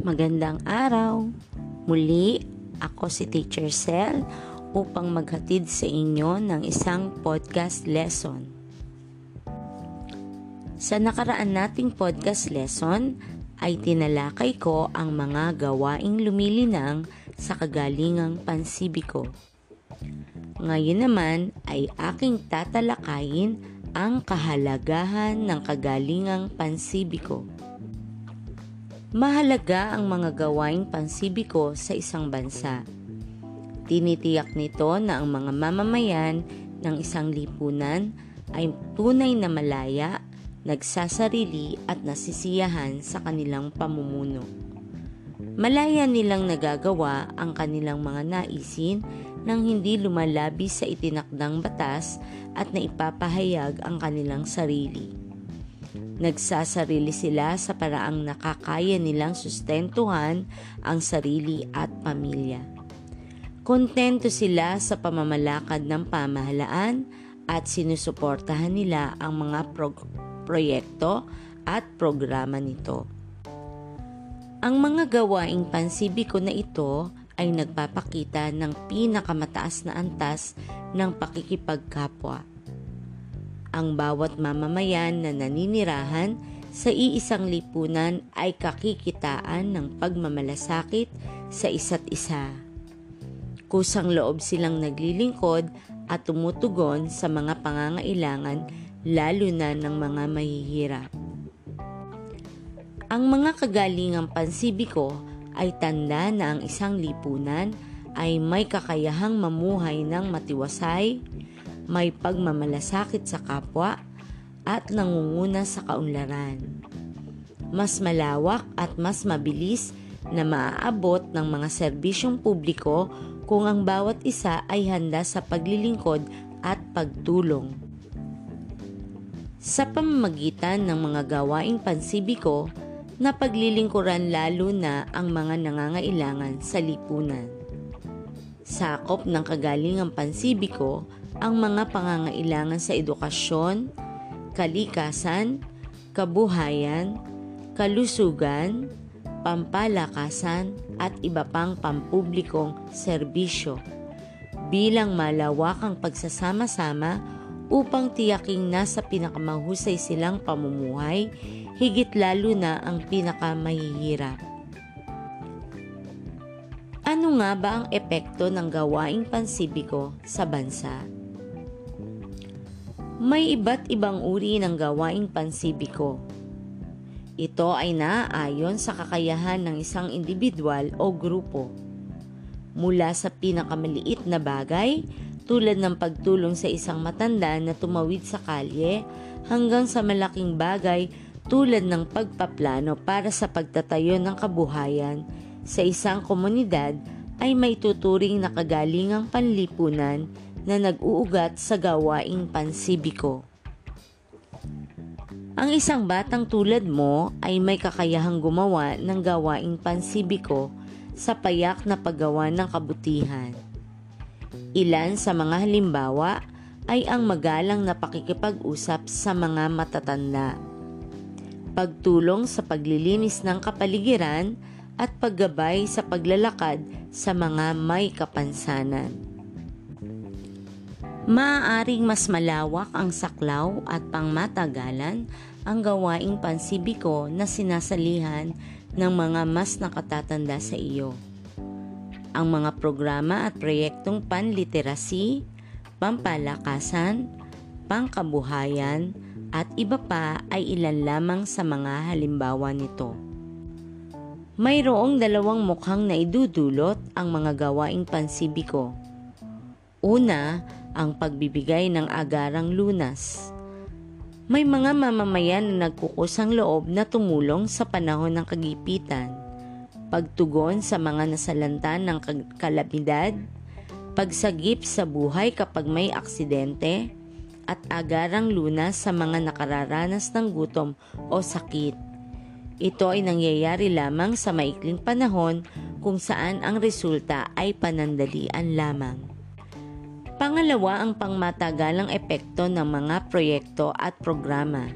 Magandang araw! Muli, ako si Teacher Cell upang maghatid sa inyo ng isang podcast lesson. Sa nakaraan nating podcast lesson ay tinalakay ko ang mga gawaing lumilinang sa kagalingang pansibiko. Ngayon naman ay aking tatalakayin ang kahalagahan ng kagalingang pansibiko. Mahalaga ang mga gawaing pansibiko sa isang bansa. Tinitiyak nito na ang mga mamamayan ng isang lipunan ay tunay na malaya, nagsasarili at nasisiyahan sa kanilang pamumuno. Malaya nilang nagagawa ang kanilang mga naisin nang hindi lumalabi sa itinakdang batas at naipapahayag ang kanilang sarili. Nagsasarili sila sa paraang nakakaya nilang sustentuhan ang sarili at pamilya. Kontento sila sa pamamalakad ng pamahalaan at sinusuportahan nila ang mga prog- proyekto at programa nito. Ang mga gawaing pansibiko na ito ay nagpapakita ng pinakamataas na antas ng pakikipagkapwa ang bawat mamamayan na naninirahan sa iisang lipunan ay kakikitaan ng pagmamalasakit sa isa't isa. Kusang loob silang naglilingkod at tumutugon sa mga pangangailangan lalo na ng mga mahihirap. Ang mga kagalingang pansibiko ay tanda na ang isang lipunan ay may kakayahang mamuhay ng matiwasay, may pagmamalasakit sa kapwa at nangunguna sa kaunlaran. Mas malawak at mas mabilis na maaabot ng mga serbisyong publiko kung ang bawat isa ay handa sa paglilingkod at pagtulong. Sa pamamagitan ng mga gawaing pansibiko na paglilingkuran lalo na ang mga nangangailangan sa lipunan. Sakop ng kagalingang pansibiko ang mga pangangailangan sa edukasyon, kalikasan, kabuhayan, kalusugan, pampalakasan at iba pang pampublikong serbisyo bilang malawakang pagsasama-sama upang tiyaking nasa pinakamahusay silang pamumuhay, higit lalo na ang pinakamahihirap. Ano nga ba ang epekto ng gawaing pansibiko sa bansa? May iba't ibang uri ng gawaing pansibiko. Ito ay naaayon sa kakayahan ng isang individual o grupo. Mula sa pinakamaliit na bagay, tulad ng pagtulong sa isang matanda na tumawid sa kalye, hanggang sa malaking bagay tulad ng pagpaplano para sa pagtatayo ng kabuhayan sa isang komunidad ay may tuturing na kagalingang panlipunan na nag-uugat sa gawaing pansibiko. Ang isang batang tulad mo ay may kakayahang gumawa ng gawaing pansibiko sa payak na paggawa ng kabutihan. Ilan sa mga halimbawa ay ang magalang na pakikipag-usap sa mga matatanda, pagtulong sa paglilinis ng kapaligiran at paggabay sa paglalakad sa mga may kapansanan. Maaaring mas malawak ang saklaw at pangmatagalan ang gawaing pansibiko na sinasalihan ng mga mas nakatatanda sa iyo. Ang mga programa at proyektong panliterasi, pampalakasan, pangkabuhayan, at iba pa ay ilan lamang sa mga halimbawa nito. Mayroong dalawang mukhang na idudulot ang mga gawaing pansibiko. Una, ang pagbibigay ng agarang lunas. May mga mamamayan na nagkukusang loob na tumulong sa panahon ng kagipitan, pagtugon sa mga nasalanta ng kalamidad, pagsagip sa buhay kapag may aksidente, at agarang lunas sa mga nakararanas ng gutom o sakit. Ito ay nangyayari lamang sa maikling panahon kung saan ang resulta ay panandalian lamang. Pangalawa ang pangmatagalang epekto ng mga proyekto at programa.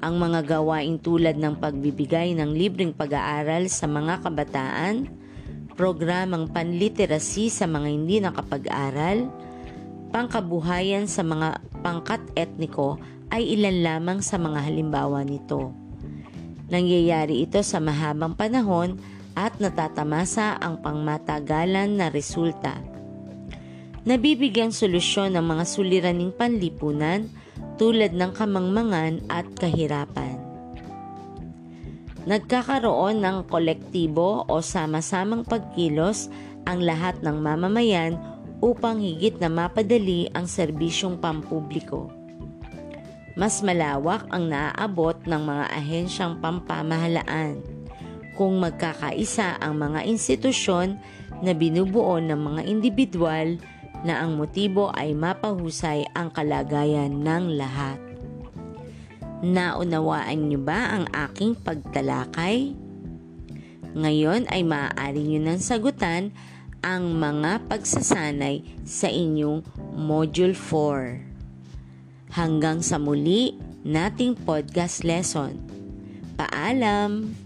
ang mga gawain tulad ng pagbibigay ng libreng pag-aaral sa mga kabataan, programang panliteracy sa mga hindi nakapag-aral, pangkabuhayan sa mga pangkat etniko ay ilan lamang sa mga halimbawa nito. Nangyayari ito sa mahabang panahon at natatamasa ang pangmatagalan na resulta. Nabibigyan solusyon ng mga suliraning panlipunan tulad ng kamangmangan at kahirapan. Nagkakaroon ng kolektibo o sama-samang pagkilos ang lahat ng mamamayan upang higit na mapadali ang serbisyong pampubliko. Mas malawak ang naaabot ng mga ahensyang pampamahalaan kung magkakaisa ang mga institusyon na binubuo ng mga individual na ang motibo ay mapahusay ang kalagayan ng lahat. Naunawaan niyo ba ang aking pagtalakay? Ngayon ay maaari niyo nang sagutan ang mga pagsasanay sa inyong Module 4. Hanggang sa muli nating podcast lesson. Paalam!